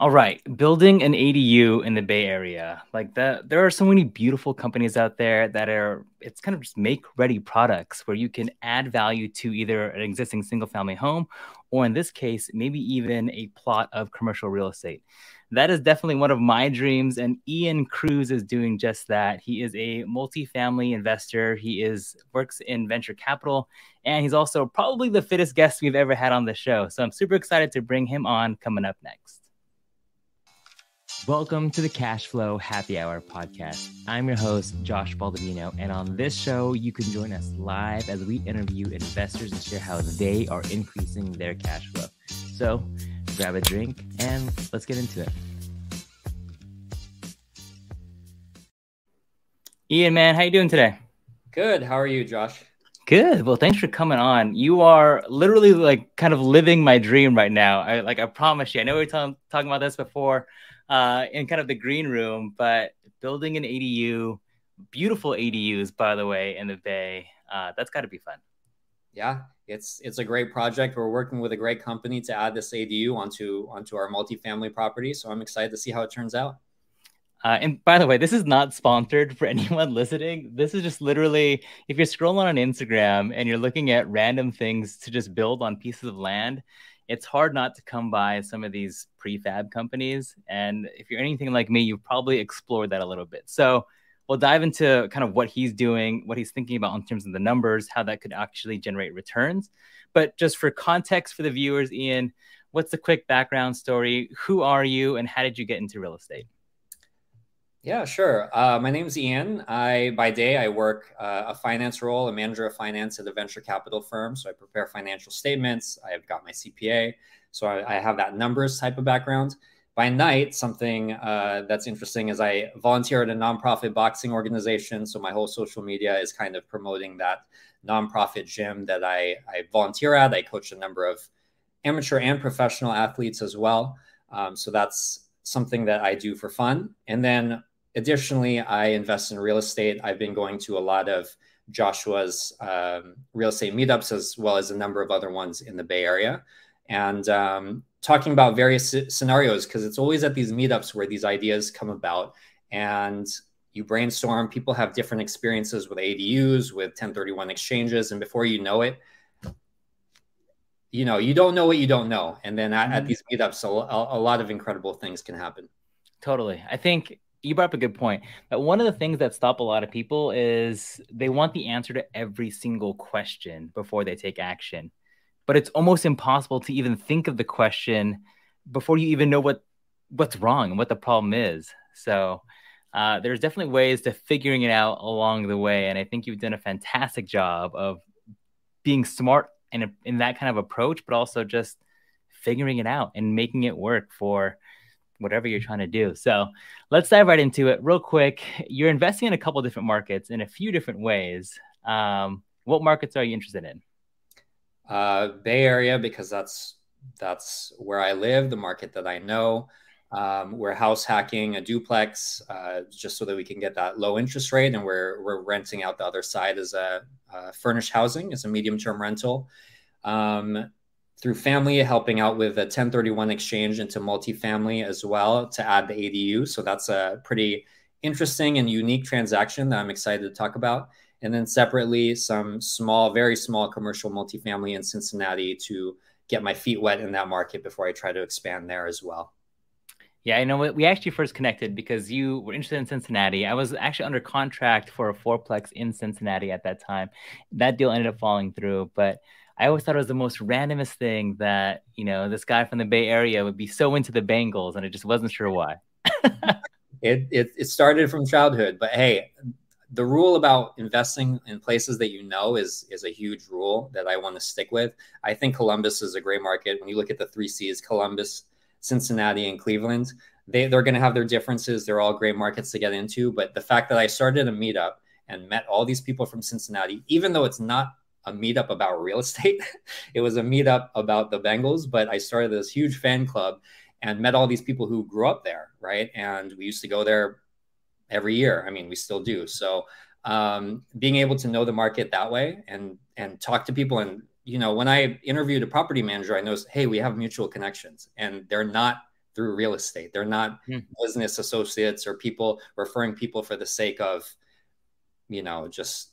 All right, building an ADU in the Bay Area. Like that there are so many beautiful companies out there that are it's kind of just make ready products where you can add value to either an existing single family home or in this case maybe even a plot of commercial real estate. That is definitely one of my dreams and Ian Cruz is doing just that. He is a multi-family investor. He is works in venture capital and he's also probably the fittest guest we've ever had on the show. So I'm super excited to bring him on coming up next. Welcome to the Cash Flow Happy Hour podcast. I'm your host, Josh Baldovino, and on this show, you can join us live as we interview investors and share how they are increasing their cash flow. So grab a drink and let's get into it. Ian, man, how you doing today? Good. How are you, Josh? Good. Well, thanks for coming on. You are literally like kind of living my dream right now. I like I promise you. I know we were talking about this before uh, in kind of the green room, but building an ADU, beautiful ADUs, by the way, in the Bay, uh, that's got to be fun. Yeah, it's it's a great project. We're working with a great company to add this ADU onto onto our multifamily property. So I'm excited to see how it turns out. Uh, and by the way, this is not sponsored for anyone listening. This is just literally if you're scrolling on Instagram and you're looking at random things to just build on pieces of land, it's hard not to come by some of these prefab companies. And if you're anything like me, you've probably explored that a little bit. So we'll dive into kind of what he's doing, what he's thinking about in terms of the numbers, how that could actually generate returns. But just for context for the viewers, Ian, what's the quick background story? Who are you and how did you get into real estate? Yeah, sure. Uh, my name's Ian. I by day I work uh, a finance role, a manager of finance at a venture capital firm. So I prepare financial statements. I've got my CPA, so I, I have that numbers type of background. By night, something uh, that's interesting is I volunteer at a nonprofit boxing organization. So my whole social media is kind of promoting that nonprofit gym that I, I volunteer at. I coach a number of amateur and professional athletes as well. Um, so that's something that I do for fun. And then additionally, I invest in real estate. I've been going to a lot of Joshua's um, real estate meetups as well as a number of other ones in the Bay Area. And um, talking about various scenarios, because it's always at these meetups where these ideas come about. And you brainstorm, people have different experiences with ADUs, with 1031 exchanges. And before you know it, you know, you don't know what you don't know. And then at, mm-hmm. at these meetups, a, a lot of incredible things can happen. Totally. I think you brought up a good point. But one of the things that stop a lot of people is they want the answer to every single question before they take action. But it's almost impossible to even think of the question before you even know what what's wrong and what the problem is. So uh, there's definitely ways to figuring it out along the way, and I think you've done a fantastic job of being smart in in that kind of approach, but also just figuring it out and making it work for whatever you're trying to do. So let's dive right into it real quick. You're investing in a couple different markets in a few different ways. Um, what markets are you interested in? Uh, Bay Area because that's that's where I live, the market that I know. Um, we're house hacking a duplex uh, just so that we can get that low interest rate, and we're we're renting out the other side as a, a furnished housing, as a medium term rental. Um, through family, helping out with a 1031 exchange into multifamily as well to add the ADU. So that's a pretty interesting and unique transaction that I'm excited to talk about. And then separately, some small, very small commercial multifamily in Cincinnati to get my feet wet in that market before I try to expand there as well. Yeah, I know we actually first connected because you were interested in Cincinnati. I was actually under contract for a fourplex in Cincinnati at that time. That deal ended up falling through, but I always thought it was the most randomest thing that, you know, this guy from the Bay Area would be so into the Bengals and I just wasn't sure why. it, it, it started from childhood, but hey, the rule about investing in places that you know is is a huge rule that I want to stick with. I think Columbus is a great market. When you look at the three C's, Columbus, Cincinnati, and Cleveland, they, they're going to have their differences. They're all great markets to get into. But the fact that I started a meetup and met all these people from Cincinnati, even though it's not a meetup about real estate. it was a meetup about the Bengals, but I started this huge fan club and met all these people who grew up there, right? And we used to go there every year. I mean, we still do. So um, being able to know the market that way and and talk to people and you know when I interviewed a property manager, I noticed, hey, we have mutual connections, and they're not through real estate. They're not mm. business associates or people referring people for the sake of, you know, just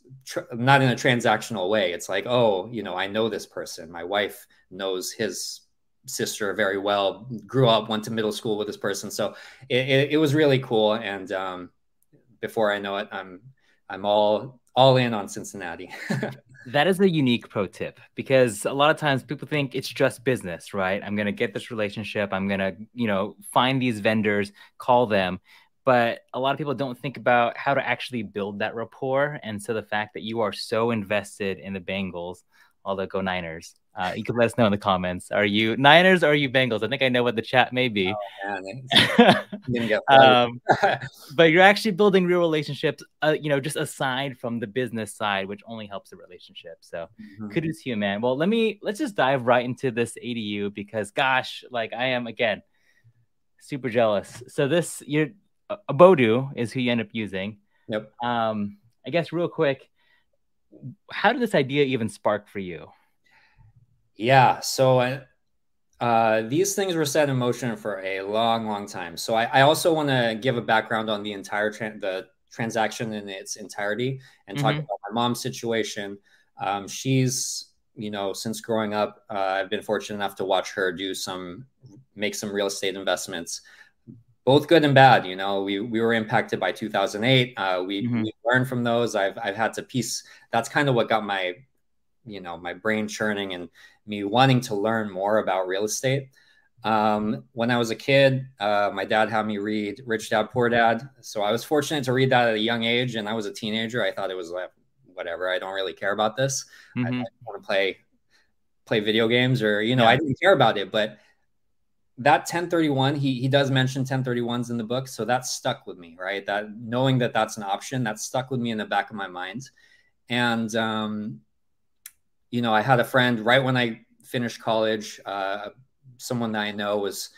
not in a transactional way. It's like, oh, you know, I know this person. My wife knows his sister very well. Grew up, went to middle school with this person, so it, it, it was really cool. And um, before I know it, I'm I'm all all in on Cincinnati. that is a unique pro tip because a lot of times people think it's just business, right? I'm going to get this relationship, I'm going to, you know, find these vendors, call them, but a lot of people don't think about how to actually build that rapport and so the fact that you are so invested in the Bengals although go Niners. Uh, you can let us know in the comments. Are you Niners or are you Bengals? I think I know what the chat may be. Oh, um, but you're actually building real relationships, uh, you know, just aside from the business side, which only helps the relationship. So mm-hmm. kudos to you, man. Well, let me let's just dive right into this ADU because, gosh, like I am again super jealous. So this you're Abodu is who you end up using. Yep. Um, I guess real quick how did this idea even spark for you? Yeah, so uh, these things were set in motion for a long, long time. So I, I also want to give a background on the entire tra- the transaction in its entirety and talk mm-hmm. about my mom's situation. Um, she's you know since growing up, uh, I've been fortunate enough to watch her do some make some real estate investments both good and bad. You know, we we were impacted by 2008. Uh, we, mm-hmm. we learned from those. I've I've had to piece. That's kind of what got my, you know, my brain churning and me wanting to learn more about real estate. Um, when I was a kid, uh, my dad had me read Rich Dad Poor Dad. So I was fortunate to read that at a young age. And I was a teenager. I thought it was like whatever. I don't really care about this. Mm-hmm. I, I want to play play video games or you know yeah. I didn't care about it, but that 1031 he he does mention 1031s in the book so that stuck with me right? That knowing that that's an option that stuck with me in the back of my mind. And um, you know i had a friend right when i finished college uh, someone that i know was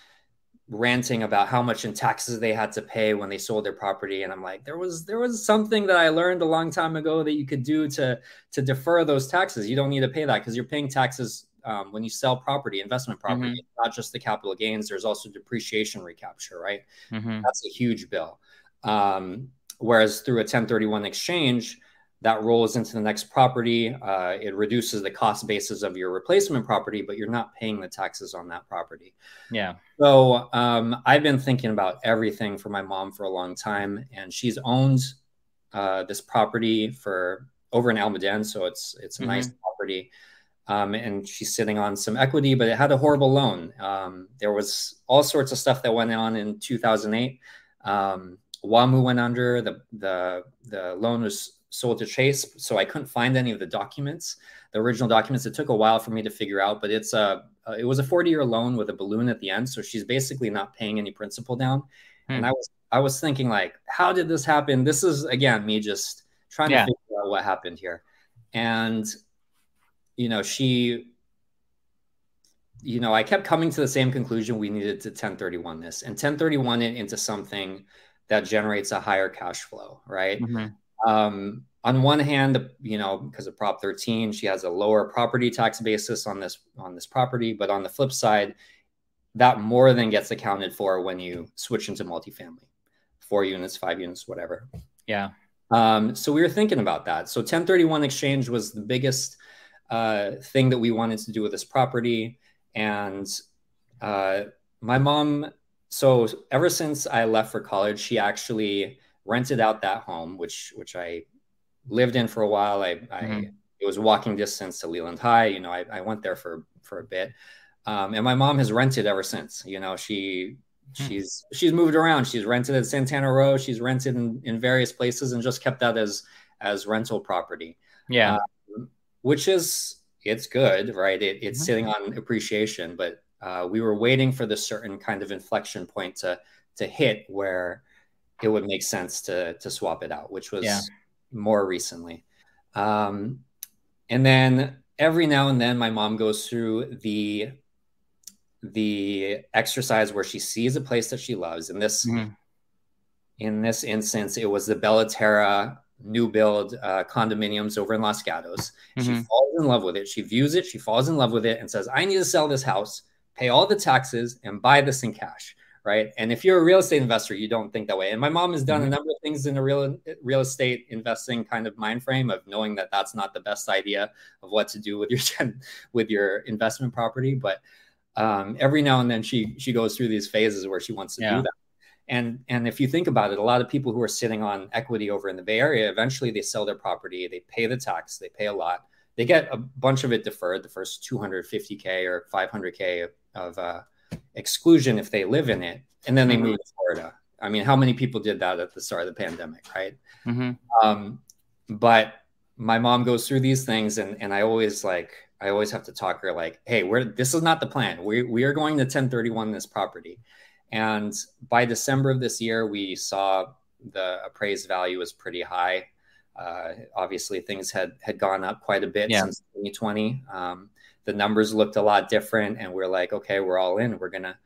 ranting about how much in taxes they had to pay when they sold their property. And i'm like there was there was something that i learned a long time ago that you could do to to defer those taxes. You don't need to pay that because you're paying taxes um, when you sell property, investment property, mm-hmm. not just the capital gains, there's also depreciation recapture, right? Mm-hmm. That's a huge bill. Um, whereas through a 1031 exchange, that rolls into the next property. Uh, it reduces the cost basis of your replacement property, but you're not paying the taxes on that property. Yeah. So um, I've been thinking about everything for my mom for a long time, and she's owned uh, this property for over in Almaden, so it's it's a mm-hmm. nice property um, and she's sitting on some equity, but it had a horrible loan. Um, there was all sorts of stuff that went on in 2008. Um, WAMU went under. The the the loan was sold to Chase, so I couldn't find any of the documents, the original documents. It took a while for me to figure out, but it's a it was a 40 year loan with a balloon at the end, so she's basically not paying any principal down. Hmm. And I was I was thinking like, how did this happen? This is again me just trying yeah. to figure out what happened here, and you know, she, you know, I kept coming to the same conclusion we needed to 1031 this and 1031 it into something that generates a higher cash flow, right? Mm-hmm. Um, on one hand, you know, because of Prop 13, she has a lower property tax basis on this on this property, but on the flip side, that more than gets accounted for when you switch into multifamily, four units, five units, whatever. Yeah. Um, so we were thinking about that. So 1031 exchange was the biggest uh, thing that we wanted to do with this property. And uh, my mom, so ever since I left for college, she actually rented out that home, which which I lived in for a while. I, mm-hmm. I it was walking distance to Leland High. You know, I, I went there for for a bit, um, and my mom has rented ever since. You know, she hmm. she's she's moved around. She's rented at Santana Row. She's rented in, in various places and just kept that as as rental property. Yeah. Uh, which is it's good, right? It, it's mm-hmm. sitting on appreciation, but uh, we were waiting for the certain kind of inflection point to to hit where it would make sense to to swap it out, which was yeah. more recently. Um, and then every now and then, my mom goes through the the exercise where she sees a place that she loves. In this mm-hmm. in this instance, it was the Bellaterra new build uh, condominiums over in Los Gatos. Mm-hmm. She falls in love with it. She views it. She falls in love with it and says, I need to sell this house, pay all the taxes, and buy this in cash. right? And if you're a real estate investor, you don't think that way. And my mom has done mm-hmm. a number of things in the real real estate investing kind of mind frame of knowing that that's not the best idea of what to do with your with your investment property. But um, every now and then she she goes through these phases where she wants to yeah. do that. And and if you think about it, a lot of people who are sitting on equity over in the Bay Area, eventually they sell their property, they pay the tax, they pay a lot, they get a bunch of it deferred, the first 250k or 500k of, of uh, exclusion if they live in it, and then they mm-hmm. move to Florida. I mean, how many people did that at the start of the pandemic, right? Mm-hmm. Um, but my mom goes through these things, and and I always like I always have to talk her like, hey, we're this is not the plan. We we are going to 1031 this property, and by December of this year, we saw the appraised value was pretty high. Uh, obviously, things had had gone up quite a bit yeah. since 2020. Um, the numbers looked a lot different and we're like okay we're all in we're gonna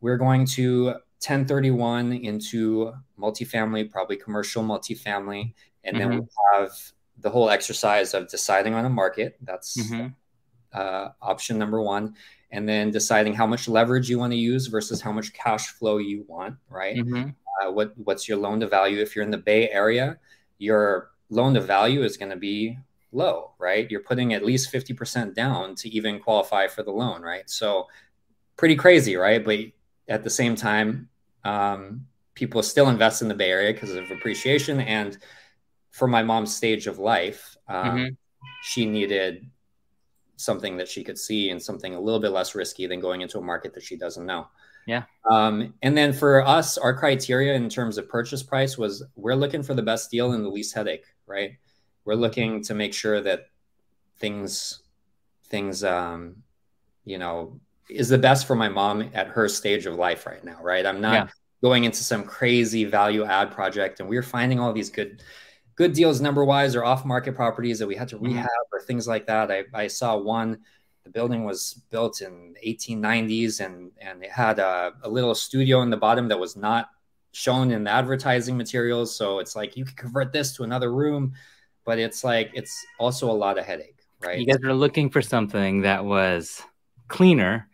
we're going to 1031 into multifamily probably commercial multifamily and mm-hmm. then we have the whole exercise of deciding on a market that's mm-hmm. uh, option number one and then deciding how much leverage you want to use versus how much cash flow you want right mm-hmm. uh, what what's your loan to value if you're in the bay area your loan to value is going to be low, right? You're putting at least 50% down to even qualify for the loan, right? So pretty crazy, right? But at the same time, um, people still invest in the Bay Area because of appreciation. And for my mom's stage of life, um, mm-hmm. she needed something that she could see and something a little bit less risky than going into a market that she doesn't know. Yeah. Um, and then for us, our criteria in terms of purchase price was we're looking for the best deal and the least headache, right? we're looking to make sure that things things um you know is the best for my mom at her stage of life right now right i'm not yeah. going into some crazy value add project and we're finding all these good good deals number wise or off market properties that we had to mm-hmm. rehab or things like that I, I saw one the building was built in 1890s and and it had a, a little studio in the bottom that was not shown in the advertising materials so it's like you could convert this to another room but it's like it's also a lot of headache, right? You guys were looking for something that was cleaner.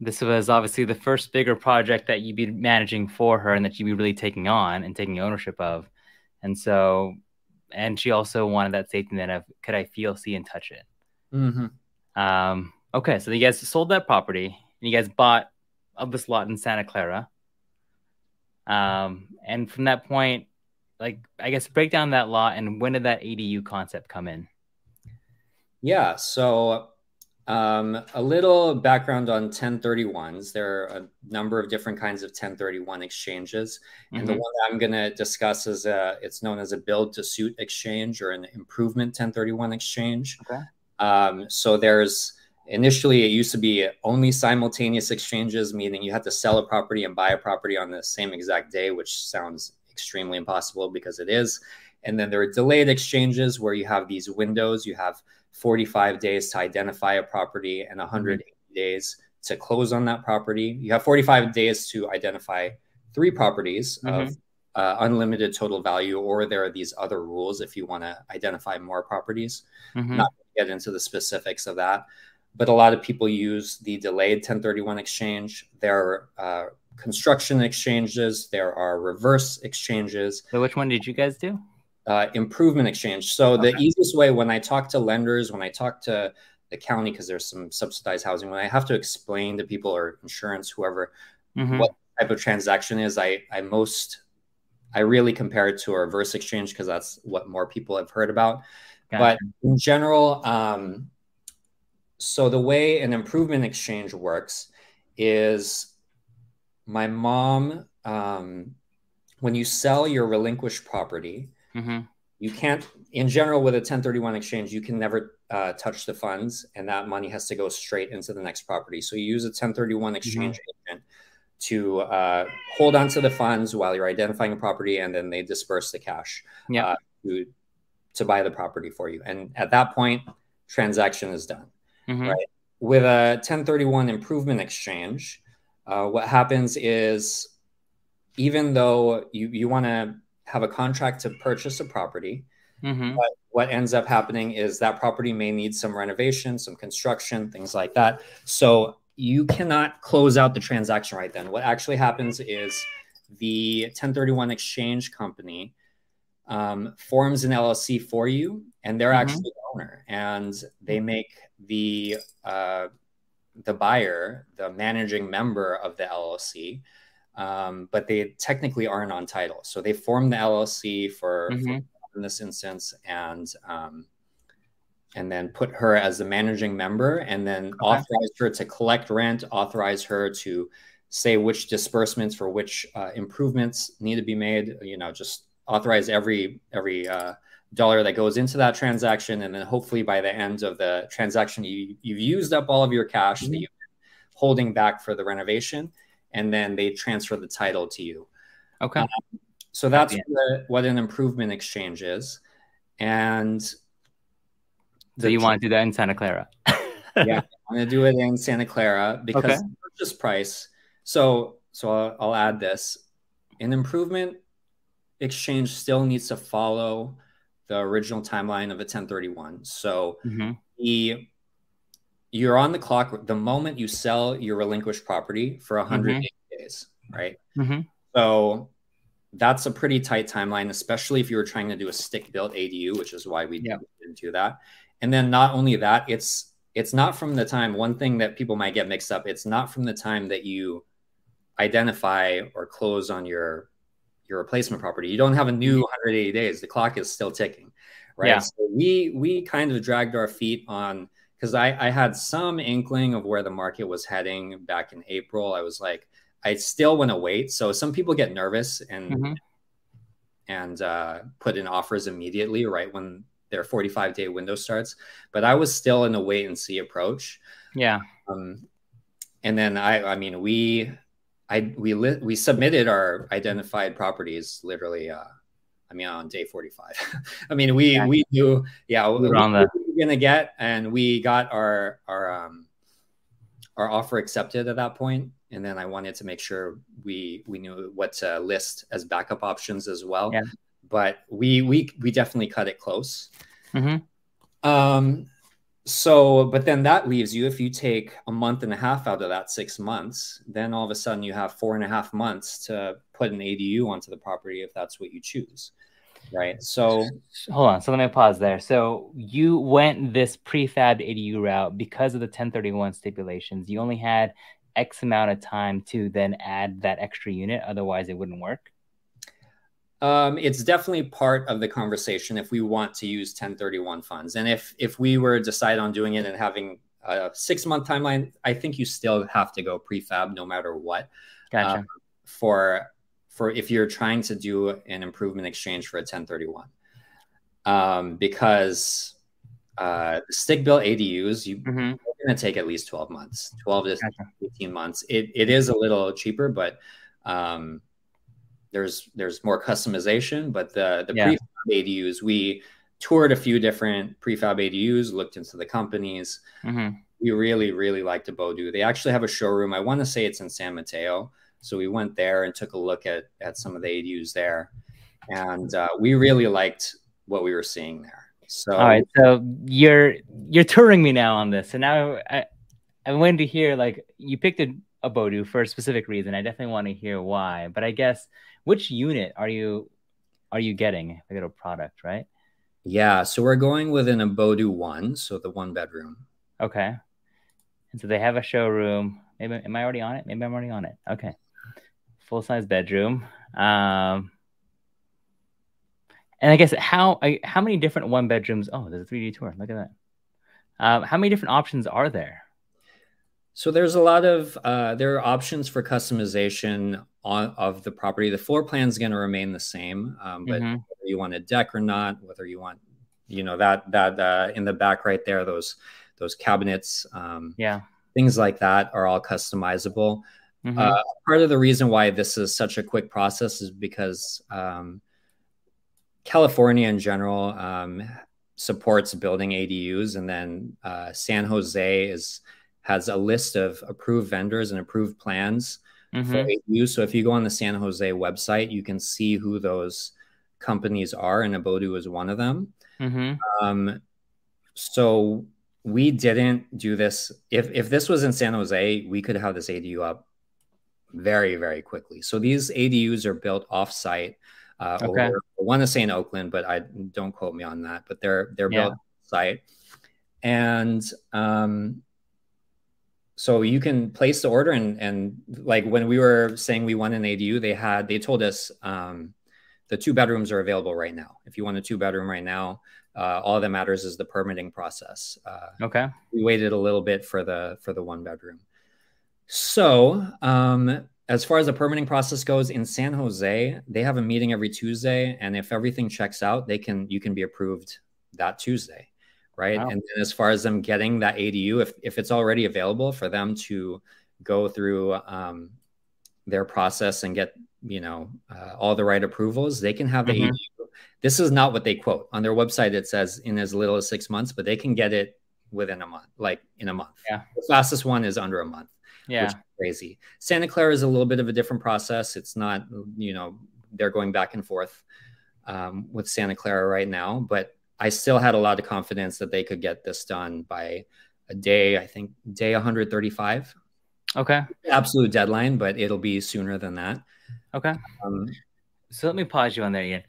This was obviously the first bigger project that you'd be managing for her and that you'd be really taking on and taking ownership of. And so, and she also wanted that safety net of could I feel, see, and touch it? Mm-hmm. Um, okay, so you guys sold that property and you guys bought of this lot in Santa Clara. Um, and from that point, like I guess break down that lot and when did that ADU concept come in? Yeah, so um, a little background on 1031s. There are a number of different kinds of 1031 exchanges, and mm-hmm. the one I'm going to discuss is a, it's known as a build to suit exchange or an improvement 1031 exchange. Okay. Um, so there's initially it used to be only simultaneous exchanges, meaning you had to sell a property and buy a property on the same exact day, which sounds extremely impossible because it is. And then there are delayed exchanges where you have these windows. You have 45 days to identify a property and 180 mm-hmm. days to close on that property. You have 45 days to identify three properties mm-hmm. of uh, unlimited total value, or there are these other rules if you want to identify more properties. Mm-hmm. Not get into the specifics of that, but a lot of people use the delayed 1031 exchange. There are uh, construction exchanges, there are reverse exchanges. So, which one did you guys do? Uh, improvement exchange. So, okay. the easiest way when I talk to lenders, when I talk to the county, because there's some subsidized housing, when I have to explain to people or insurance, whoever, mm-hmm. what type of transaction is, I, I most, I really compare it to a reverse exchange because that's what more people have heard about. But in general, um, so the way an improvement exchange works is my mom, um, when you sell your relinquished property, mm-hmm. you can't, in general, with a 1031 exchange, you can never uh, touch the funds, and that money has to go straight into the next property. So you use a 1031 exchange mm-hmm. agent to uh, hold on to the funds while you're identifying a property, and then they disperse the cash uh, to, to buy the property for you. And at that point, transaction is done. Mm-hmm. Right. With a 1031 improvement exchange, uh, what happens is even though you, you want to have a contract to purchase a property, mm-hmm. what, what ends up happening is that property may need some renovation, some construction, things like that. So you cannot close out the transaction right then. What actually happens is the 1031 exchange company um, forms an LLC for you, and they're mm-hmm. actually the owner, and they make the uh, the buyer the managing member of the LLC, um, but they technically aren't on title. So they form the LLC for, mm-hmm. for in this instance, and um, and then put her as the managing member, and then okay. authorize her to collect rent, authorize her to say which disbursements for which uh, improvements need to be made. You know, just authorize every every uh, dollar that goes into that transaction, and then hopefully by the end of the transaction, you you've used up all of your cash mm-hmm. that you've been holding back for the renovation, and then they transfer the title to you. Okay. Um, so that's what, what an improvement exchange is, and so you want to do that in Santa Clara? yeah, I'm going to do it in Santa Clara because okay. purchase price. So so I'll, I'll add this. An improvement exchange still needs to follow the original timeline of a 1031. So mm-hmm. the you're on the clock the moment you sell your relinquished property for 100 mm-hmm. days, right? Mm-hmm. So that's a pretty tight timeline, especially if you were trying to do a stick built ADU, which is why we yeah. didn't do that. And then not only that, it's it's not from the time one thing that people might get mixed up. It's not from the time that you identify or close on your your replacement property. You don't have a new 180 mm-hmm. days. The clock is still ticking, right? Yeah. So we we kind of dragged our feet on because I I had some inkling of where the market was heading back in April. I was like, I still want to wait. So some people get nervous and mm-hmm. and uh, put in offers immediately, right when their 45 day window starts. But I was still in a wait and see approach. Yeah. Um, and then I I mean we I we we submitted our identified properties literally. Uh, I mean, on day forty-five. I mean, we yeah. we knew, yeah, we, were on we, were gonna get, and we got our our um our offer accepted at that point, and then I wanted to make sure we we knew what to list as backup options as well. Yeah. But we we we definitely cut it close. Mm-hmm. Um, so but then that leaves you if you take a month and a half out of that six months then all of a sudden you have four and a half months to put an adu onto the property if that's what you choose right so hold on so let me pause there so you went this prefab adu route because of the 1031 stipulations you only had x amount of time to then add that extra unit otherwise it wouldn't work um, it's definitely part of the conversation if we want to use 1031 funds. And if if we were to decide on doing it and having a six month timeline, I think you still have to go prefab no matter what. Gotcha. Um, for for if you're trying to do an improvement exchange for a 1031, um, because uh, stick built ADUs, you, mm-hmm. are going to take at least 12 months, 12 to gotcha. 18 months. It, it is a little cheaper, but um, there's there's more customization, but the the yeah. prefab ADUs we toured a few different prefab ADUs, looked into the companies. Mm-hmm. We really really liked Abodu. They actually have a showroom. I want to say it's in San Mateo, so we went there and took a look at at some of the ADUs there, and uh, we really liked what we were seeing there. So all right, so you're you're touring me now on this, and now I I wanted to hear like you picked a, Abodu for a specific reason. I definitely want to hear why, but I guess which unit are you are you getting? I get a product, right? Yeah, so we're going with an Abodu one, so the one bedroom. Okay. And so they have a showroom. Maybe am I already on it? Maybe I'm already on it. Okay. Full size bedroom. Um and I guess how how many different one bedrooms? Oh, there's a 3D tour. Look at that. Um, how many different options are there? So there's a lot of uh, there are options for customization on, of the property. The floor plan is going to remain the same, um, but mm-hmm. whether you want a deck or not, whether you want, you know, that that uh, in the back right there, those those cabinets, um, yeah, things like that are all customizable. Mm-hmm. Uh, part of the reason why this is such a quick process is because um, California in general um, supports building ADUs, and then uh, San Jose is has a list of approved vendors and approved plans mm-hmm. for ADU. So if you go on the San Jose website, you can see who those companies are, and Abodu is one of them. Mm-hmm. Um, so we didn't do this. If if this was in San Jose, we could have this ADU up very very quickly. So these ADUs are built offsite. Uh, okay. Over, one is in Oakland, but I don't quote me on that. But they're they're yeah. built site, and um, so you can place the order and and like when we were saying we want an ADU, they had they told us um, the two bedrooms are available right now. If you want a two bedroom right now, uh, all that matters is the permitting process. Uh, okay. We waited a little bit for the for the one bedroom. So um, as far as the permitting process goes in San Jose, they have a meeting every Tuesday, and if everything checks out, they can you can be approved that Tuesday, right? Wow. And as far as them getting that ADU, if if it's already available for them to go through um, their process and get you know uh, all the right approvals, they can have the mm-hmm. ADU. This is not what they quote on their website. It says in as little as six months, but they can get it within a month, like in a month. Yeah, the fastest one is under a month. Yeah, crazy. Santa Clara is a little bit of a different process. It's not you know they're going back and forth um, with Santa Clara right now, but I still had a lot of confidence that they could get this done by a day. I think day 135 Okay. Absolute deadline, but it'll be sooner than that. Okay. Um, so let me pause you on there again.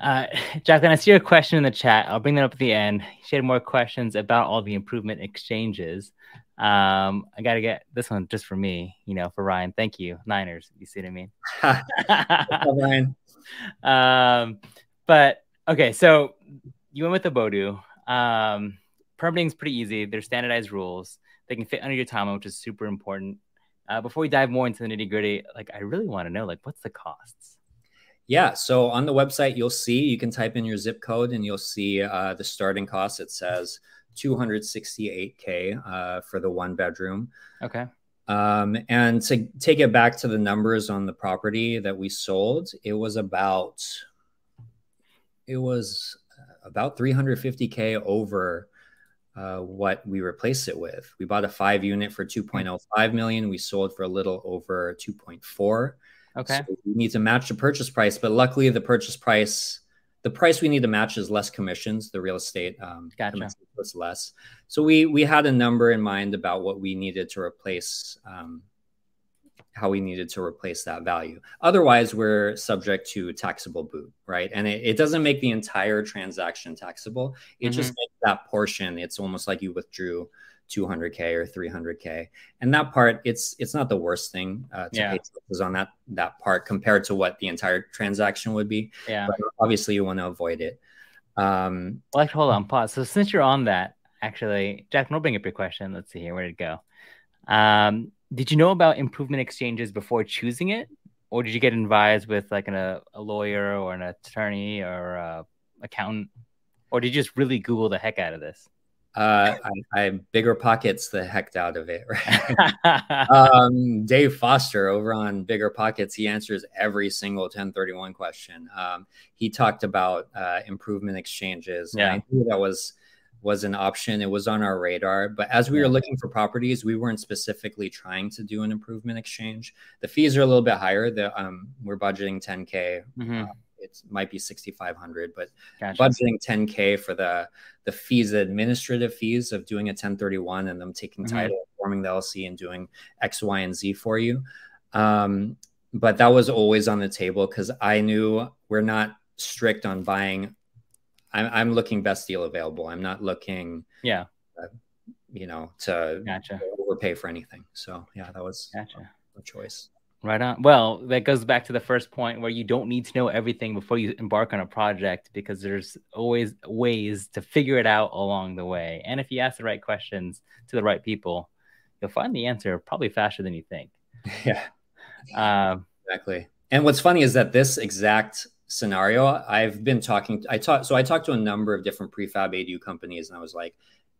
Uh, Jacqueline, I see your question in the chat. I'll bring that up at the end. She had more questions about all the improvement exchanges. Um, I got to get this one just for me, you know, for Ryan. Thank you, Niners. You see what I mean? Ryan. Um, but okay, so you went with the Bodu. Um, permitting is pretty easy. There's standardized rules they can fit under your timeline, which is super important. Uh, before we dive more into the nitty gritty, like I really want to know, like, what's the costs? Yeah, so on the website, you'll see you can type in your zip code and you'll see uh, the starting cost. It says 268k uh, for the one bedroom. Okay. Um, and to take it back to the numbers on the property that we sold, it was about it was about 350k over uh, what we replaced it with. We bought a five unit for 2.05 million. We sold for a little over 2.4. Okay. So we need to match the purchase price, but luckily the purchase price, the price we need to match is less commissions. The real estate um, gotcha. was less. So we we had a number in mind about what we needed to replace um, how we needed to replace that value. Otherwise, we're subject to taxable boot, right? And it, it doesn't make the entire transaction taxable. It mm-hmm. just makes that portion. It's almost like you withdrew 200k or 300k, and that part, it's it's not the worst thing uh, to yeah. pay taxes on that that part compared to what the entire transaction would be. Yeah. But obviously, you want to avoid it. Um, well, hold on, pause. So since you're on that, actually, Jack, we'll bring up your question. Let's see here. Where did it go? Um, did you know about improvement exchanges before choosing it, or did you get advised with like an, a, a lawyer or an attorney or a accountant, or did you just really Google the heck out of this? Uh, I, I bigger pockets the heck out of it. Right? um, Dave Foster over on Bigger Pockets, he answers every single 1031 question. Um, he talked about uh, improvement exchanges. Yeah, I knew that was was an option. It was on our radar. But as we were looking for properties, we weren't specifically trying to do an improvement exchange. The fees are a little bit higher. The, um, we're budgeting 10K. Mm-hmm. Uh, it might be 6,500, but gotcha. budgeting 10K for the, the fees, the administrative fees of doing a 1031 and them taking mm-hmm. title, forming the LC and doing X, Y, and Z for you. Um, but that was always on the table because I knew we're not strict on buying I'm, I'm looking best deal available. I'm not looking, yeah, uh, you know, to gotcha. overpay for anything. So yeah, that was gotcha. a choice. Right on. Well, that goes back to the first point where you don't need to know everything before you embark on a project because there's always ways to figure it out along the way. And if you ask the right questions to the right people, you'll find the answer probably faster than you think. Yeah. Um, exactly. And what's funny is that this exact scenario, I've been talking. I talked. So I talked to a number of different prefab ADU companies, and I was like,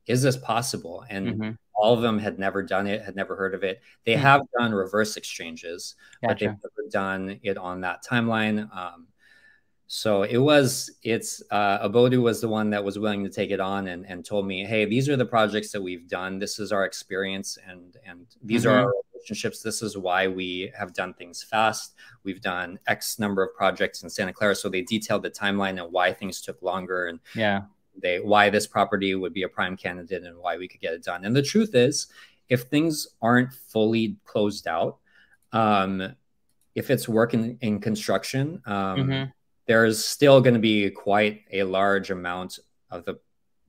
"Is this possible?" And mm-hmm. all of them had never done it, had never heard of it. They mm-hmm. have done reverse exchanges, gotcha. but they've never done it on that timeline. Um, so it was. It's uh, Abodu was the one that was willing to take it on and, and told me, "Hey, these are the projects that we've done. This is our experience, and and these mm-hmm. are our relationships. This is why we have done things fast. We've done X number of projects in Santa Clara. So they detailed the timeline and why things took longer. And yeah, they why this property would be a prime candidate and why we could get it done. And the truth is, if things aren't fully closed out, um, if it's working in construction, um, mm-hmm. there's still going to be quite a large amount of the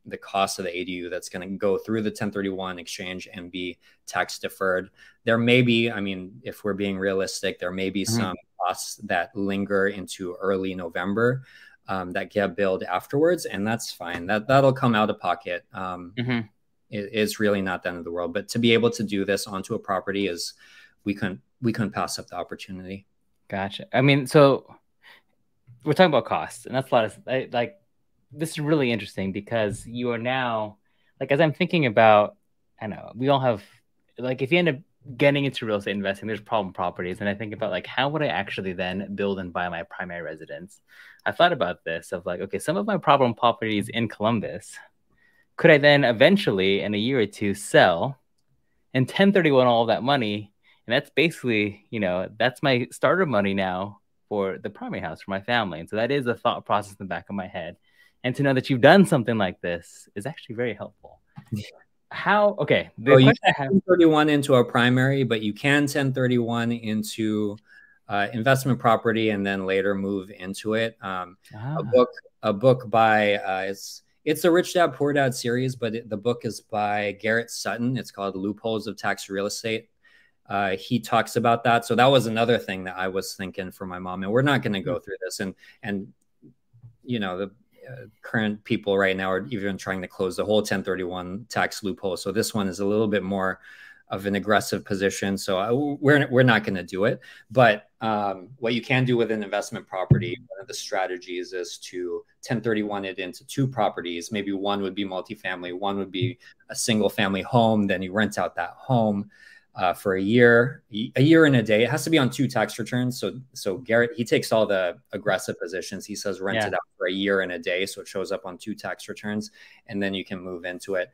the cost of the ADU that's going to go through the 1031 exchange and be tax deferred. There may be, I mean, if we're being realistic, there may be mm-hmm. some costs that linger into early November um, that get billed afterwards, and that's fine. That that'll come out of pocket. Um, mm-hmm. it, it's really not the end of the world. But to be able to do this onto a property is we couldn't we couldn't pass up the opportunity. Gotcha. I mean, so we're talking about costs, and that's a lot of like this is really interesting because you are now like as I'm thinking about, I know we all have like if you end up getting into real estate investing, there's problem properties, and I think about like how would I actually then build and buy my primary residence? I thought about this of like, okay, some of my problem properties in Columbus, could I then eventually in a year or two sell and 1031 all that money? And that's basically, you know, that's my starter money now for the primary house for my family. And so that is a thought process in the back of my head and to know that you've done something like this is actually very helpful. How okay? The oh, you can have... 1031 into a primary, but you can 1031 into uh, investment property and then later move into it. Um, ah. A book, a book by uh, it's it's the Rich Dad Poor Dad series, but it, the book is by Garrett Sutton. It's called Loopholes of Tax Real Estate. Uh, he talks about that. So that was another thing that I was thinking for my mom. And we're not going to go hmm. through this. And and you know the current people right now are even trying to close the whole 1031 tax loophole. So this one is a little bit more of an aggressive position. So I, we're we're not going to do it. But um, what you can do with an investment property, one of the strategies is to 1031 it into two properties. Maybe one would be multifamily, one would be a single family home. Then you rent out that home uh, for a year, a year and a day. It has to be on two tax returns. So, so Garrett he takes all the aggressive positions. He says rent yeah. it out for a year and a day, so it shows up on two tax returns, and then you can move into it.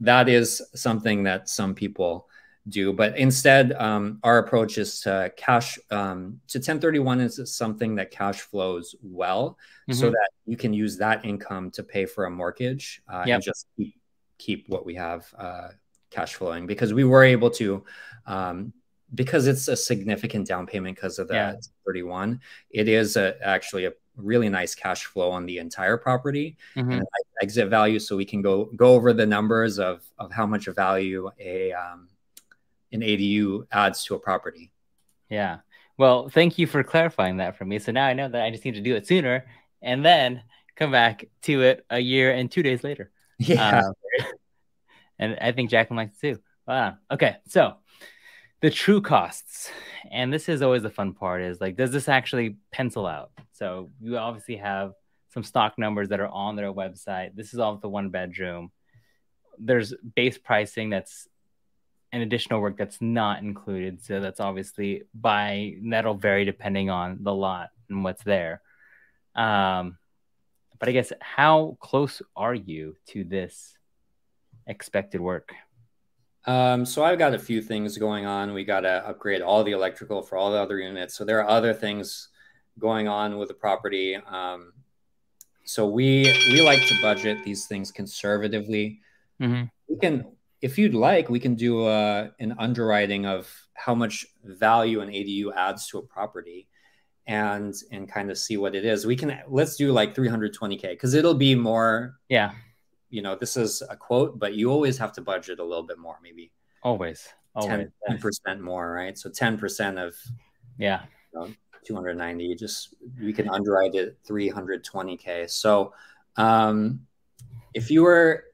That is something that some people do, but instead, um, our approach is to cash um, to 1031 is something that cash flows well, mm-hmm. so that you can use that income to pay for a mortgage uh, yep. and just keep keep what we have uh, cash flowing because we were able to um, because it's a significant down payment because of that yeah. 31 it is a, actually a really nice cash flow on the entire property mm-hmm. and exit value. So we can go go over the numbers of of how much value a um, an adu adds to a property. Yeah. Well thank you for clarifying that for me. So now i know that i just need to do it sooner and then come back to it a year and two days later. Yeah. Um, and I think Jacqueline likes it too. Wow. Okay, so the true costs, and this is always the fun part, is like, does this actually pencil out? So you obviously have some stock numbers that are on their website. This is all the one bedroom. There's base pricing that's an additional work that's not included. So that's obviously by that'll vary depending on the lot and what's there. Um, but I guess how close are you to this expected work? Um, so I've got a few things going on. We got to upgrade all the electrical for all the other units. So there are other things going on with the property. Um, so we we like to budget these things conservatively. Mm-hmm. We can, if you'd like, we can do a, uh, an underwriting of how much value an ADU adds to a property, and and kind of see what it is. We can let's do like 320k because it'll be more yeah you know, this is a quote, but you always have to budget a little bit more, maybe. Always. Always. 10, percent more, right? So 10% of, yeah, you know, 290, just we can underwrite it 320K. So, um, if you were,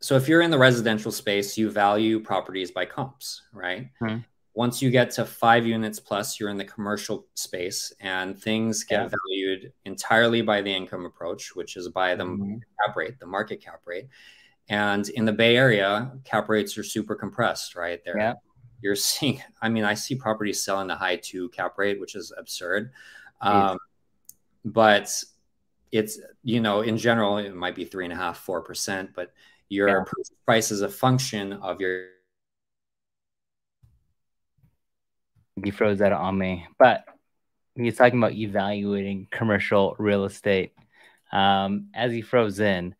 so if you're in the residential space, you value properties by comps, right? Mm-hmm. Once you get to five units plus, you're in the commercial space and things get yeah. valued entirely by the income approach, which is by the mm-hmm. cap rate, the market cap rate. And in the Bay Area, cap rates are super compressed, right? There, yeah. you're seeing. I mean, I see properties selling the high two cap rate, which is absurd. Um, but it's you know, in general, it might be three and a half, four percent, but your yeah. price is a function of your he froze that on me. But he's talking about evaluating commercial real estate. Um, as he froze in,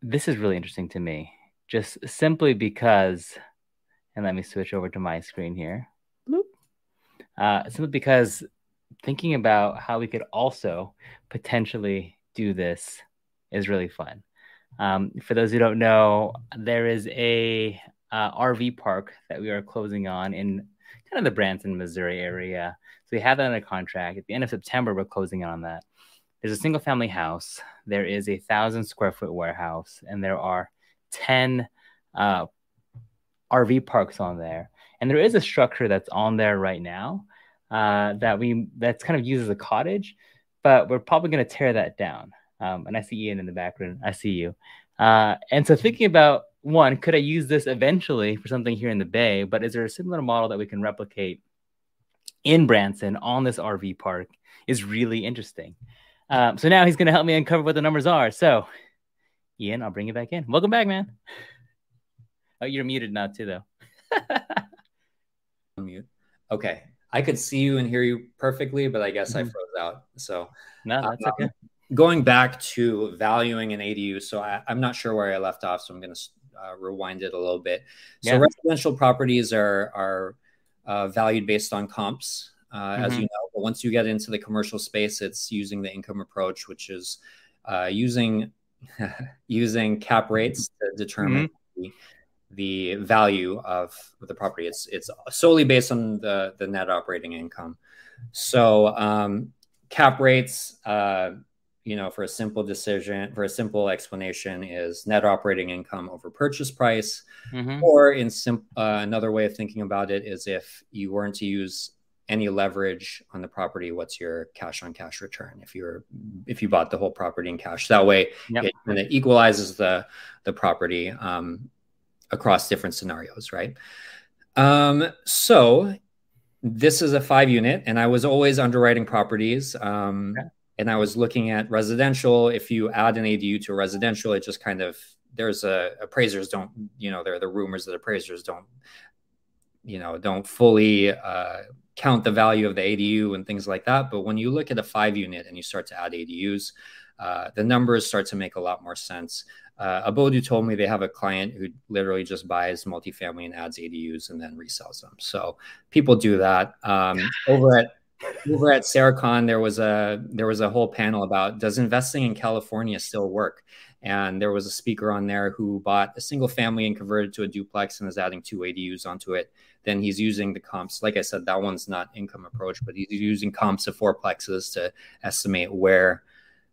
this is really interesting to me, just simply because, and let me switch over to my screen here. Uh, simply because thinking about how we could also potentially do this is really fun. Um, for those who don't know, there is a uh, RV park that we are closing on in kind of the Branson, Missouri area. So we have that under contract. At the end of September, we're closing on that. There's a single family house. There is a thousand square foot warehouse, and there are 10 uh, RV parks on there. And there is a structure that's on there right now uh, that we that's kind of used as a cottage, but we're probably going to tear that down. Um, and I see Ian in the background. I see you. Uh, and so thinking about one, could I use this eventually for something here in the Bay? But is there a similar model that we can replicate in Branson on this RV park? Is really interesting. Um, so now he's going to help me uncover what the numbers are. So, Ian, I'll bring you back in. Welcome back, man. Oh, you're muted now too, though. Mute. Okay, I could see you and hear you perfectly, but I guess mm-hmm. I froze out. So, no, that's um, okay going back to valuing an ADU, so I, am not sure where I left off, so I'm going to uh, rewind it a little bit. So yeah. residential properties are are uh, valued based on comps, uh, mm-hmm. as you know. But once you get into the commercial space, it's using the income approach, which is uh, using using cap rates to determine mm-hmm. the, the value of the property. It's it's solely based on the the net operating income. So um, cap rates uh, you know, for a simple decision, for a simple explanation, is net operating income over purchase price. Mm-hmm. Or in sim- uh, another way of thinking about it is if you weren't to use any leverage on the property, what's your cash on cash return if you're if you bought the whole property in cash? That way, yep. it, and it equalizes the the property um, across different scenarios, right? Um, so this is a five unit, and I was always underwriting properties. Um, okay and I was looking at residential. If you add an ADU to a residential, it just kind of there's a appraisers don't you know there are the rumors that appraisers don't you know don't fully uh, count the value of the ADU and things like that. But when you look at a five unit and you start to add ADUs, uh, the numbers start to make a lot more sense. Uh, Abodu told me they have a client who literally just buys multifamily and adds ADUs and then resells them. So people do that. Um, over at over at Saracon, there was a there was a whole panel about does investing in California still work? And there was a speaker on there who bought a single family and converted to a duplex and is adding two ADUs onto it. Then he's using the comps. Like I said, that one's not income approach, but he's using comps of fourplexes to estimate where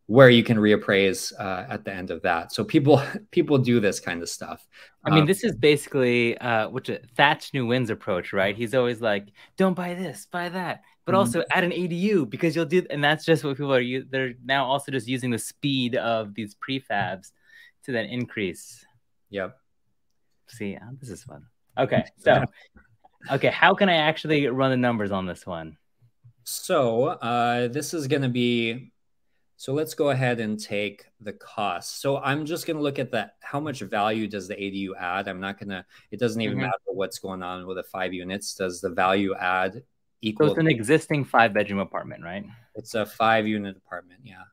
where you can reappraise uh, at the end of that. So people people do this kind of stuff. I mean, um, this is basically uh, which a Thach Nguyen's approach, right? He's always like, "Don't buy this, buy that." But mm-hmm. also add an ADU because you'll do, and that's just what people are. They're now also just using the speed of these prefabs to then increase. Yep. See, uh, this is fun. Okay, so okay, how can I actually run the numbers on this one? So uh, this is going to be. So let's go ahead and take the cost. So I'm just going to look at that. How much value does the ADU add? I'm not going to. It doesn't even mm-hmm. matter what's going on with the five units. Does the value add equal. So it's an existing five bedroom apartment, right? It's a five unit apartment, yeah.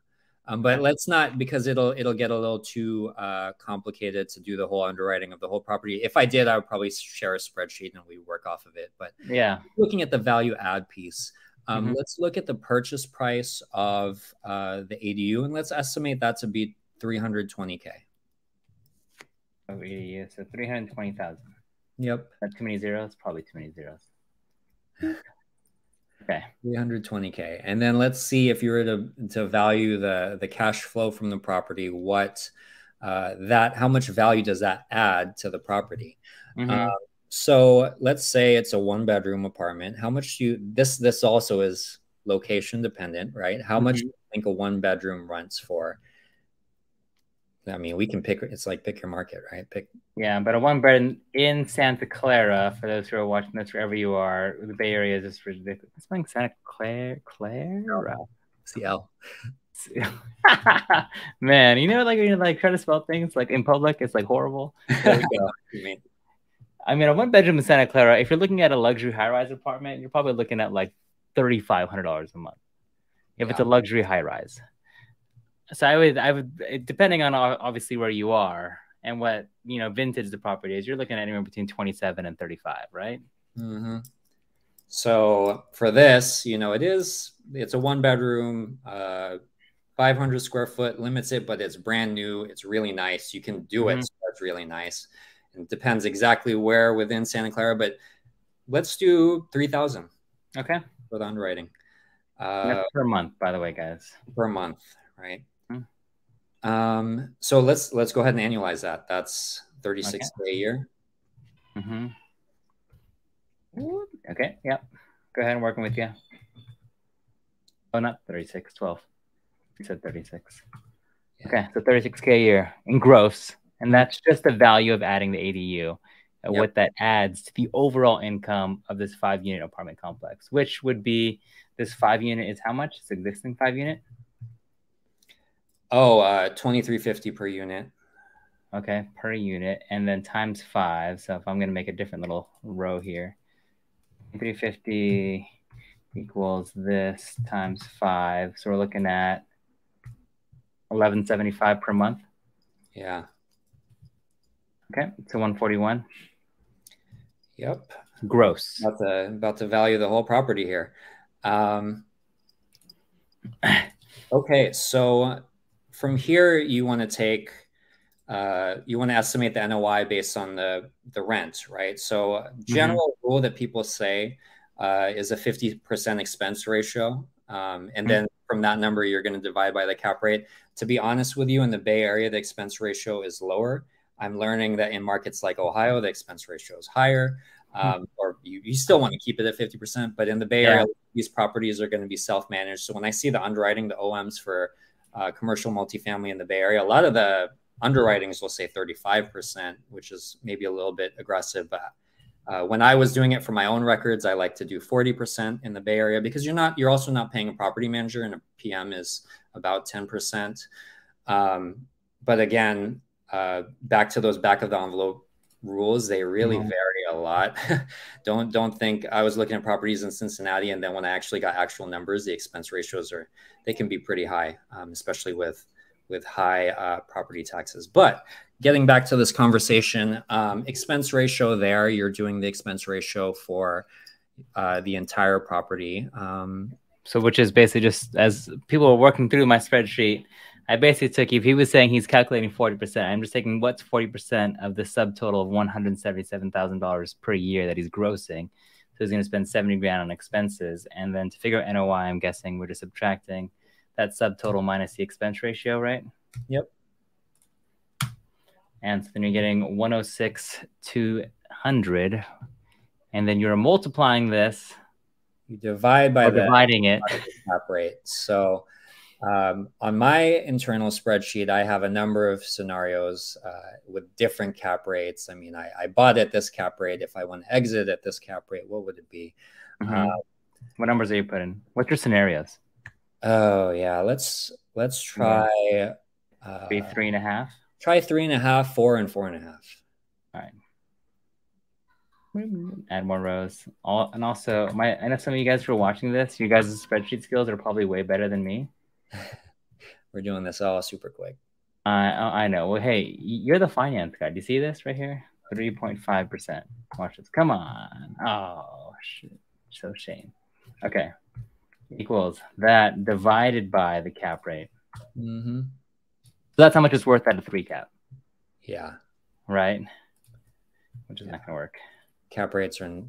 Um, but let's not because it'll it'll get a little too uh, complicated to do the whole underwriting of the whole property. If I did, I would probably share a spreadsheet and we work off of it. But yeah, looking at the value add piece, um, mm-hmm. let's look at the purchase price of uh, the ADU and let's estimate that to be 320k. Oh, ADU, so 320,000. Yep. Not too many zeros. Probably too many zeros. Okay. 320k. And then let's see if you were to, to value the, the cash flow from the property, what uh, that, how much value does that add to the property? Mm-hmm. Uh, so let's say it's a one bedroom apartment. How much do you, this, this also is location dependent, right? How mm-hmm. much do you think a one bedroom rents for? I mean, we can pick. It's like pick your market, right? Pick. Yeah, but a one bed in Santa Clara. For those who are watching this, wherever you are, the Bay Area is just ridiculous. It's like Santa Clara, Clara, CL. Man, you know, like when you like try to spell things like in public, it's like horrible. There we go. I mean, a one bedroom in Santa Clara. If you're looking at a luxury high rise apartment, you're probably looking at like thirty five hundred dollars a month. If yeah. it's a luxury high rise. So I would, I would, depending on obviously where you are and what you know vintage the property is, you're looking at anywhere between 27 and 35, right? Mm-hmm. So for this, you know, it is it's a one bedroom, uh, 500 square foot limits it, but it's brand new. It's really nice. You can do mm-hmm. it. So it's really nice. And it depends exactly where within Santa Clara, but let's do 3000. Okay. For the underwriting. Uh, per month, by the way, guys. Per month, right? Um, so let's let's go ahead and annualize that. That's 36 okay. a year. Mm-hmm. Okay. Yep. Go ahead and working with you. Oh, not 36, 12. You said 36. Yeah. Okay. So 36K a year in gross. And that's just the value of adding the ADU. And yep. what that adds to the overall income of this five unit apartment complex, which would be this five unit is how much? This existing five unit? Oh, uh, 2350 per unit. Okay, per unit. And then times five. So if I'm going to make a different little row here, 350 equals this times five. So we're looking at 1175 per month. Yeah. Okay. So 141. Yep. Gross. About the about the value the whole property here. Um, okay, so from here you want to take uh, you want to estimate the NOI based on the the rent, right? So mm-hmm. general mm-hmm. rule that people say uh, is a 50% expense ratio. Um, and mm-hmm. then from that number, you're going to divide by the cap rate. To be honest with you, in the Bay Area, the expense ratio is lower. I'm learning that in markets like Ohio, the expense ratio is higher. Hmm. Um, or you, you, still want to keep it at 50%, but in the Bay Area, these properties are going to be self managed. So when I see the underwriting, the OMs for uh, commercial multifamily in the Bay Area, a lot of the underwritings will say 35%, which is maybe a little bit aggressive. But uh, when I was doing it for my own records, I like to do 40% in the Bay Area because you're not, you're also not paying a property manager and a PM is about 10%. Um, but again, uh, back to those back of the envelope rules, they really mm-hmm. vary a lot. don't, don't think I was looking at properties in Cincinnati. And then when I actually got actual numbers, the expense ratios are, they can be pretty high, um, especially with with high uh, property taxes. But getting back to this conversation, um, expense ratio there, you're doing the expense ratio for uh, the entire property. Um, so, which is basically just as people are working through my spreadsheet, I basically took if he was saying he's calculating 40%, I'm just taking what's 40% of the subtotal of $177,000 per year that he's grossing. So he's going to spend 70 grand on expenses. And then to figure out NOI, I'm guessing we're just subtracting that subtotal minus the expense ratio, right? Yep. And so then you're getting 106 to 100. And then you're multiplying this. You divide by the dividing it. Cap rate. So um, on my internal spreadsheet, I have a number of scenarios uh, with different cap rates. I mean, I, I, bought at this cap rate. If I want to exit at this cap rate, what would it be? Mm-hmm. Uh, what numbers are you putting? What's your scenarios? Oh yeah, let's let's try yeah. uh, three three and a half. Try three and a half, four and four and a half. All right. Add more rows. All and also my I know some of you guys who are watching this, you guys' spreadsheet skills are probably way better than me. We're doing this all super quick. Uh, I know. Well, hey, you're the finance guy. Do you see this right here? Three point five percent. Watch this. Come on. Oh shit. So shame. Okay equals that divided by the cap rate. Mm-hmm. So that's how much it's worth at a three cap. Yeah. Right. Which is yeah. not going to work. Cap rates are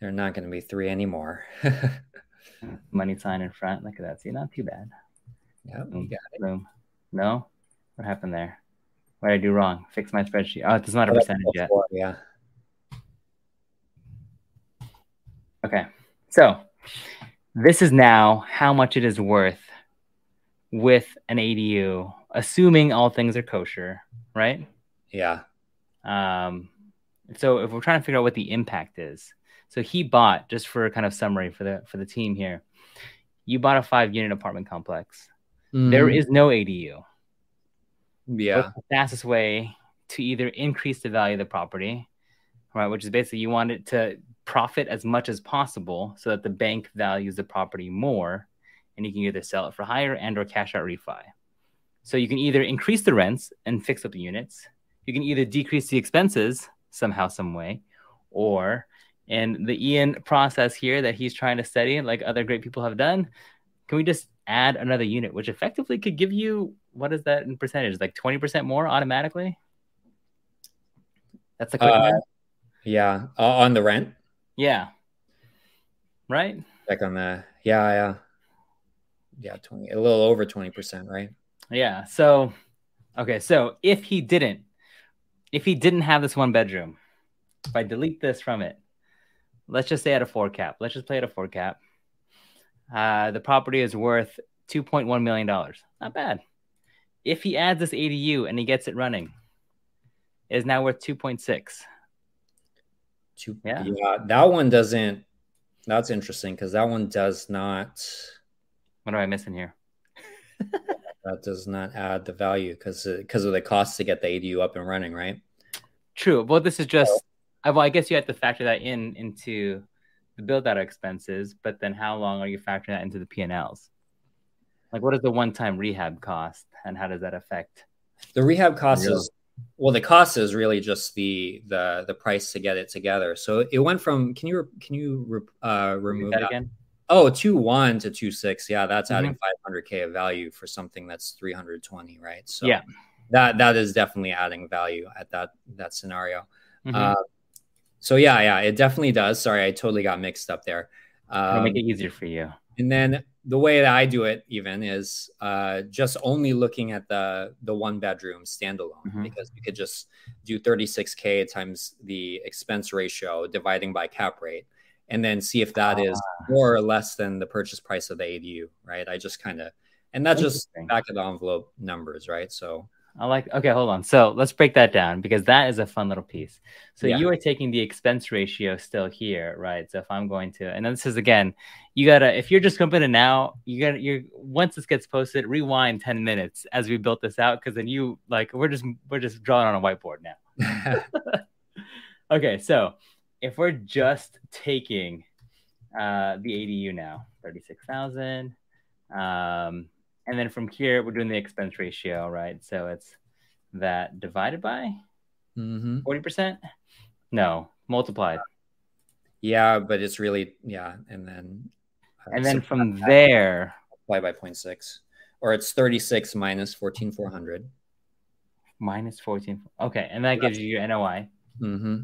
they're not going to be three anymore. Money sign in front. Look at that. See, not too bad. Yeah, you got it. Boom. No, what happened there? What did I do wrong? Fix my spreadsheet. Oh, it's not a percentage yet. Yeah. Okay. So this is now how much it is worth with an ADU, assuming all things are kosher, right? Yeah. Um, so if we're trying to figure out what the impact is, so he bought just for kind of summary for the for the team here, you bought a five unit apartment complex. Mm. There is no ADU. Yeah. What's the fastest way to either increase the value of the property, right? Which is basically you want it to profit as much as possible so that the bank values the property more and you can either sell it for higher and or cash out refi So you can either increase the rents and fix up the units, you can either decrease the expenses somehow, some way, or in the Ian process here that he's trying to study, like other great people have done, can we just add another unit, which effectively could give you what is that in percentage? Like 20% more automatically? That's a quick uh, Yeah. Uh, on the rent? Yeah. Right? Like on the, yeah, yeah. Yeah, 20, a little over 20%, right? Yeah. So, okay. So if he didn't, if he didn't have this one bedroom, if I delete this from it, let's just say at a four cap, let's just play at a four cap. Uh, the property is worth $2.1 million. Not bad. If he adds this ADU and he gets it running, it is now worth 2.6. Two, yeah. yeah, that one doesn't. That's interesting because that one does not. What am I missing here? that does not add the value because because of the cost to get the ADU up and running, right? True. Well, this is just. Well, I guess you have to factor that in into the build out expenses, but then how long are you factoring that into the P&Ls? Like, what is the one time rehab cost, and how does that affect? The rehab cost is well, the cost is really just the the the price to get it together. So it went from can you can you uh, remove that, that again? Oh, two one to two six. Yeah, that's mm-hmm. adding five hundred k of value for something that's three hundred twenty, right? So yeah, that that is definitely adding value at that that scenario. Mm-hmm. Uh, so yeah, yeah, it definitely does. Sorry, I totally got mixed up there. Um, make it easier for you. And then the way that I do it even is uh, just only looking at the the one bedroom standalone mm-hmm. because you could just do 36k times the expense ratio dividing by cap rate and then see if that is ah. more or less than the purchase price of the ADU, right? I just kind of and that's just back of the envelope numbers, right? So I like okay, hold on. So let's break that down because that is a fun little piece. So yeah. you are taking the expense ratio still here, right? So if I'm going to and this is again, you gotta if you're just jumping in now, you gotta you're once this gets posted, rewind 10 minutes as we built this out because then you like we're just we're just drawing on a whiteboard now. okay, so if we're just taking uh the ADU now, 36,000 um and then from here, we're doing the expense ratio, right? So it's that divided by mm-hmm. 40%? No, multiplied. Yeah, but it's really, yeah. And then, uh, and then from there, multiply by 0.6, or it's 36 minus 14,400. Minus 14. Okay. And that gives you your NOI. Mm-hmm.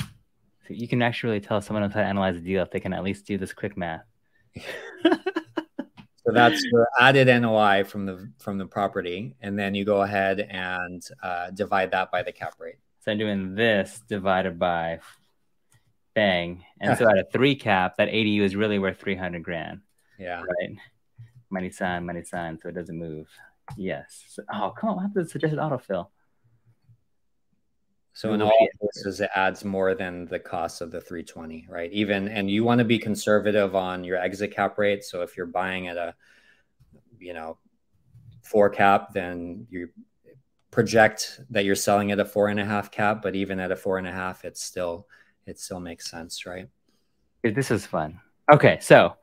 So you can actually really tell someone how to analyze a deal if they can at least do this quick math so that's the added NOI from the from the property, and then you go ahead and uh, divide that by the cap rate. So I'm doing this divided by bang, and so at a three cap, that ADU is really worth three hundred grand. Yeah. Right. Money sign, money sign, so it doesn't move. Yes. So, oh, come on! I have to suggest autofill. So in all cases, it adds more than the cost of the 320, right? Even and you want to be conservative on your exit cap rate. So if you're buying at a, you know, four cap, then you project that you're selling at a four and a half cap. But even at a four and a half, it's still it still makes sense, right? This is fun. Okay, so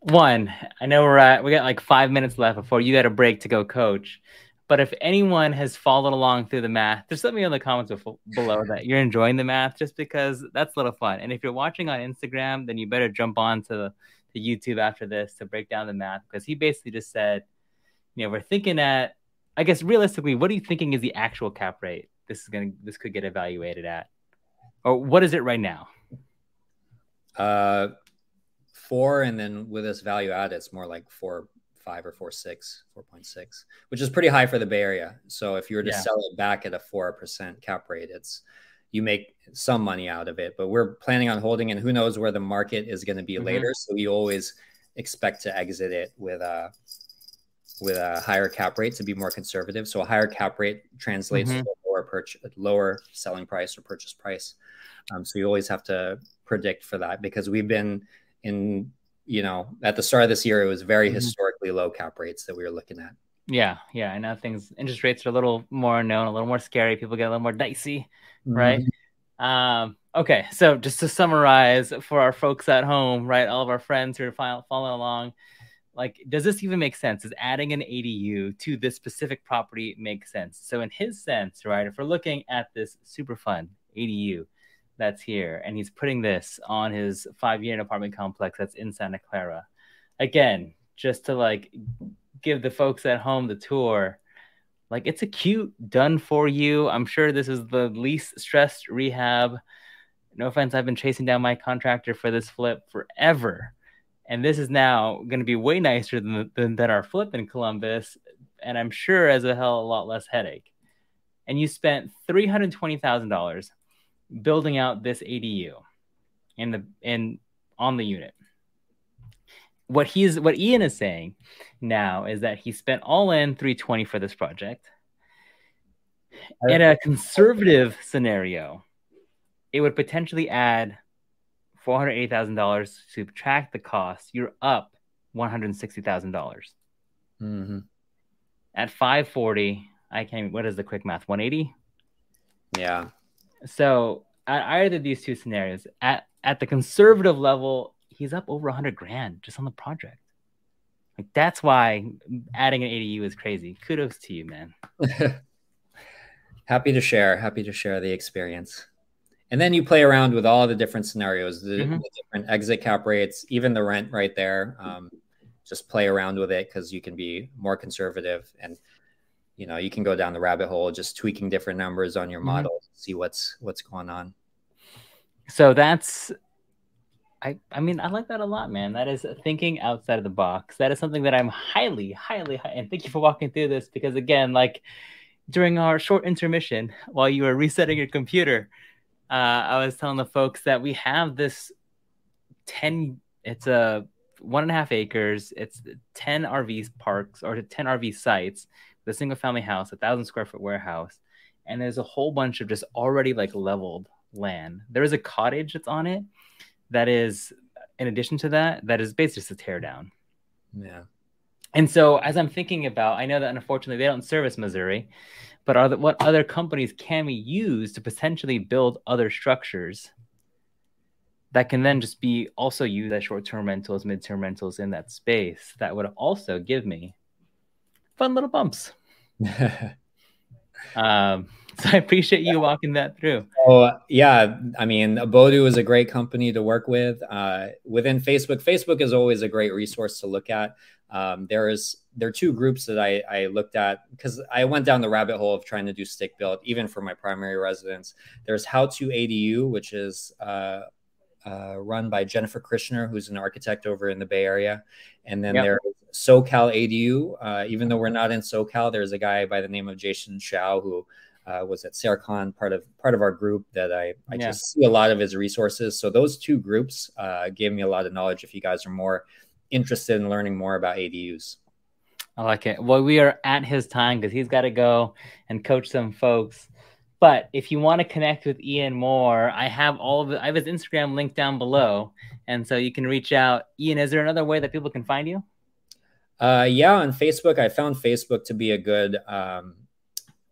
one, I know we're at we got like five minutes left before you got a break to go coach. But if anyone has followed along through the math, just let me know in the comments below that you're enjoying the math just because that's a little fun. And if you're watching on Instagram, then you better jump on to, to YouTube after this to break down the math because he basically just said, you know, we're thinking at, I guess realistically, what are you thinking is the actual cap rate this is going to, this could get evaluated at? Or what is it right now? Uh, four. And then with this value add, it's more like four five or four six, four point six, which is pretty high for the Bay Area. So if you were to yeah. sell it back at a four percent cap rate, it's you make some money out of it. But we're planning on holding, and who knows where the market is going to be mm-hmm. later. So we always expect to exit it with a with a higher cap rate to be more conservative. So a higher cap rate translates mm-hmm. to a lower purchase, lower selling price or purchase price. Um, so you always have to predict for that because we've been in you know, at the start of this year, it was very mm-hmm. historically low cap rates that we were looking at. Yeah, yeah. And now things, interest rates are a little more known, a little more scary. People get a little more dicey, mm-hmm. right? Um, okay, so just to summarize for our folks at home, right, all of our friends who are following along, like does this even make sense? Is adding an ADU to this specific property make sense? So in his sense, right, if we're looking at this super fun ADU that's here, and he's putting this on his five-unit apartment complex that's in Santa Clara. Again, just to like give the folks at home the tour. Like it's a cute done for you. I'm sure this is the least stressed rehab. No offense, I've been chasing down my contractor for this flip forever. And this is now going to be way nicer than, than, than our flip in Columbus. And I'm sure as a hell a lot less headache. And you spent $320,000 building out this ADU in the in on the unit. What he's what Ian is saying now is that he spent all in 320 for this project. In a conservative scenario, it would potentially add $480,000 to subtract the cost, you're up $160,000. Mm-hmm. At 540, I can't, what is the quick math? 180? Yeah. So at either of these two scenarios, at, at the conservative level, he's up over 100 grand just on the project. Like that's why adding an ADU is crazy. Kudos to you, man. happy to share. Happy to share the experience and then you play around with all the different scenarios the, mm-hmm. the different exit cap rates even the rent right there um, just play around with it because you can be more conservative and you know you can go down the rabbit hole just tweaking different numbers on your mm-hmm. model see what's what's going on so that's I, I mean i like that a lot man that is thinking outside of the box that is something that i'm highly highly high, and thank you for walking through this because again like during our short intermission while you were resetting your computer uh, I was telling the folks that we have this 10, it's a one and a half acres. It's 10 RV parks or 10 RV sites, the single family house, a thousand square foot warehouse. And there's a whole bunch of just already like leveled land. There is a cottage that's on it that is, in addition to that, that is basically just a tear down. Yeah. And so as I'm thinking about, I know that unfortunately they don't service Missouri, but are the, what other companies can we use to potentially build other structures that can then just be also used as short-term rentals, mid-term rentals in that space that would also give me fun little bumps. um, so I appreciate you walking that through. Oh yeah, I mean, Abodu is a great company to work with. Uh, within Facebook, Facebook is always a great resource to look at. Um, there is there are two groups that I, I looked at because I went down the rabbit hole of trying to do stick built even for my primary residence. There's How to ADU, which is uh, uh, run by Jennifer Krishner, who's an architect over in the Bay Area, and then yep. there's SoCal ADU. Uh, even though we're not in SoCal, there's a guy by the name of Jason Shao who uh, was at Sercon, part of part of our group that I, I yeah. just see a lot of his resources. So those two groups uh, gave me a lot of knowledge. If you guys are more interested in learning more about ADUs. I like it. Well, we are at his time because he's got to go and coach some folks. But if you want to connect with Ian more, I have all of the, I have his Instagram link down below, and so you can reach out. Ian, is there another way that people can find you? Uh, yeah, on Facebook, I found Facebook to be a good um,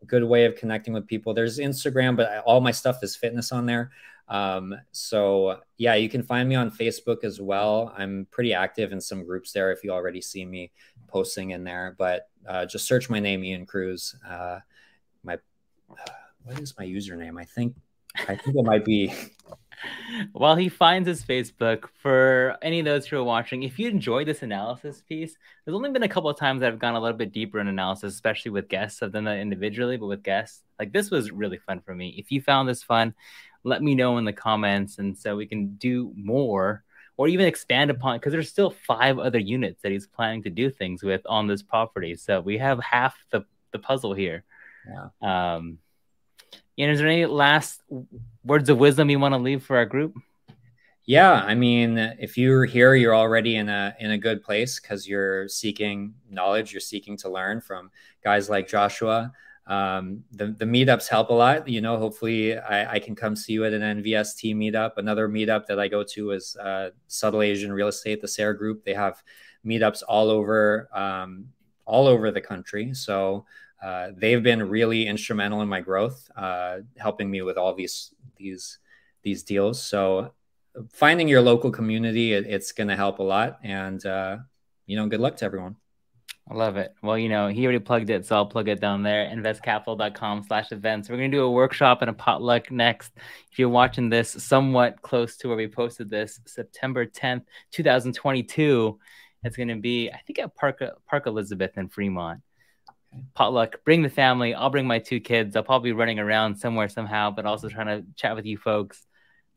good way of connecting with people. There's Instagram, but all my stuff is fitness on there. Um, so yeah, you can find me on Facebook as well. I'm pretty active in some groups there if you already see me posting in there, but uh, just search my name, Ian Cruz. Uh, my, uh, what is my username? I think, I think it might be. While he finds his Facebook, for any of those who are watching, if you enjoyed this analysis piece, there's only been a couple of times that I've gone a little bit deeper in analysis, especially with guests. I've done that individually, but with guests, like this was really fun for me. If you found this fun, let me know in the comments and so we can do more or even expand upon because there's still five other units that he's planning to do things with on this property so we have half the, the puzzle here yeah. um and is there any last words of wisdom you want to leave for our group yeah i mean if you're here you're already in a in a good place because you're seeking knowledge you're seeking to learn from guys like joshua um, the, the meetups help a lot. You know, hopefully I, I, can come see you at an NVST meetup. Another meetup that I go to is uh, Subtle Asian Real Estate, the SARE group. They have meetups all over, um, all over the country. So uh, they've been really instrumental in my growth, uh, helping me with all these, these, these deals. So finding your local community, it, it's going to help a lot. And, uh, you know, good luck to everyone. I love it. Well, you know, he already plugged it, so I'll plug it down there. Investcapital.com slash events. We're gonna do a workshop and a potluck next. If you're watching this somewhat close to where we posted this, September 10th, 2022. It's gonna be, I think at Park Park Elizabeth in Fremont. Potluck, bring the family. I'll bring my two kids. I'll probably be running around somewhere somehow, but also trying to chat with you folks.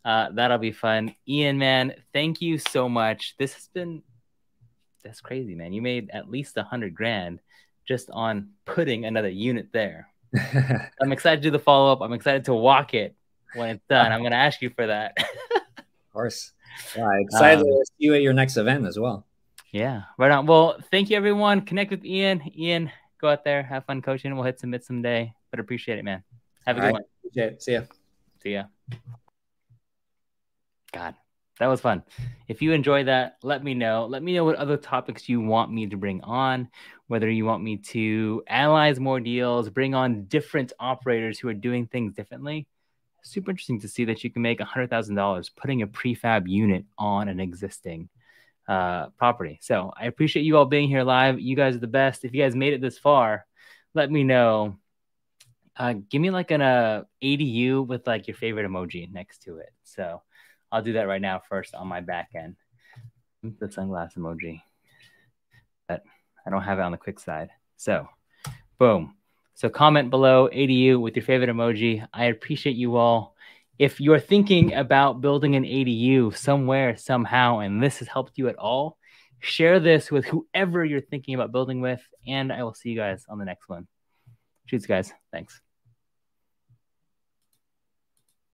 Uh, that'll be fun. Ian, man, thank you so much. This has been that's crazy, man. You made at least a hundred grand just on putting another unit there. I'm excited to do the follow up. I'm excited to walk it when it's done. I'm going to ask you for that. of course. Yeah, excited um, to see you at your next event as well. Yeah, right on. Well, thank you, everyone. Connect with Ian. Ian, go out there, have fun coaching. We'll hit submit someday, but appreciate it, man. Have a All good right. one. Appreciate it. See ya. See ya. God that was fun. If you enjoy that, let me know. Let me know what other topics you want me to bring on, whether you want me to analyze more deals, bring on different operators who are doing things differently. Super interesting to see that you can make $100,000 putting a prefab unit on an existing uh, property. So I appreciate you all being here live. You guys are the best. If you guys made it this far, let me know. Uh, give me like an uh, ADU with like your favorite emoji next to it. So I'll do that right now first on my back end. The sunglass emoji. But I don't have it on the quick side. So, boom. So comment below ADU with your favorite emoji. I appreciate you all. If you're thinking about building an ADU somewhere, somehow, and this has helped you at all, share this with whoever you're thinking about building with. And I will see you guys on the next one. Cheers, guys. Thanks.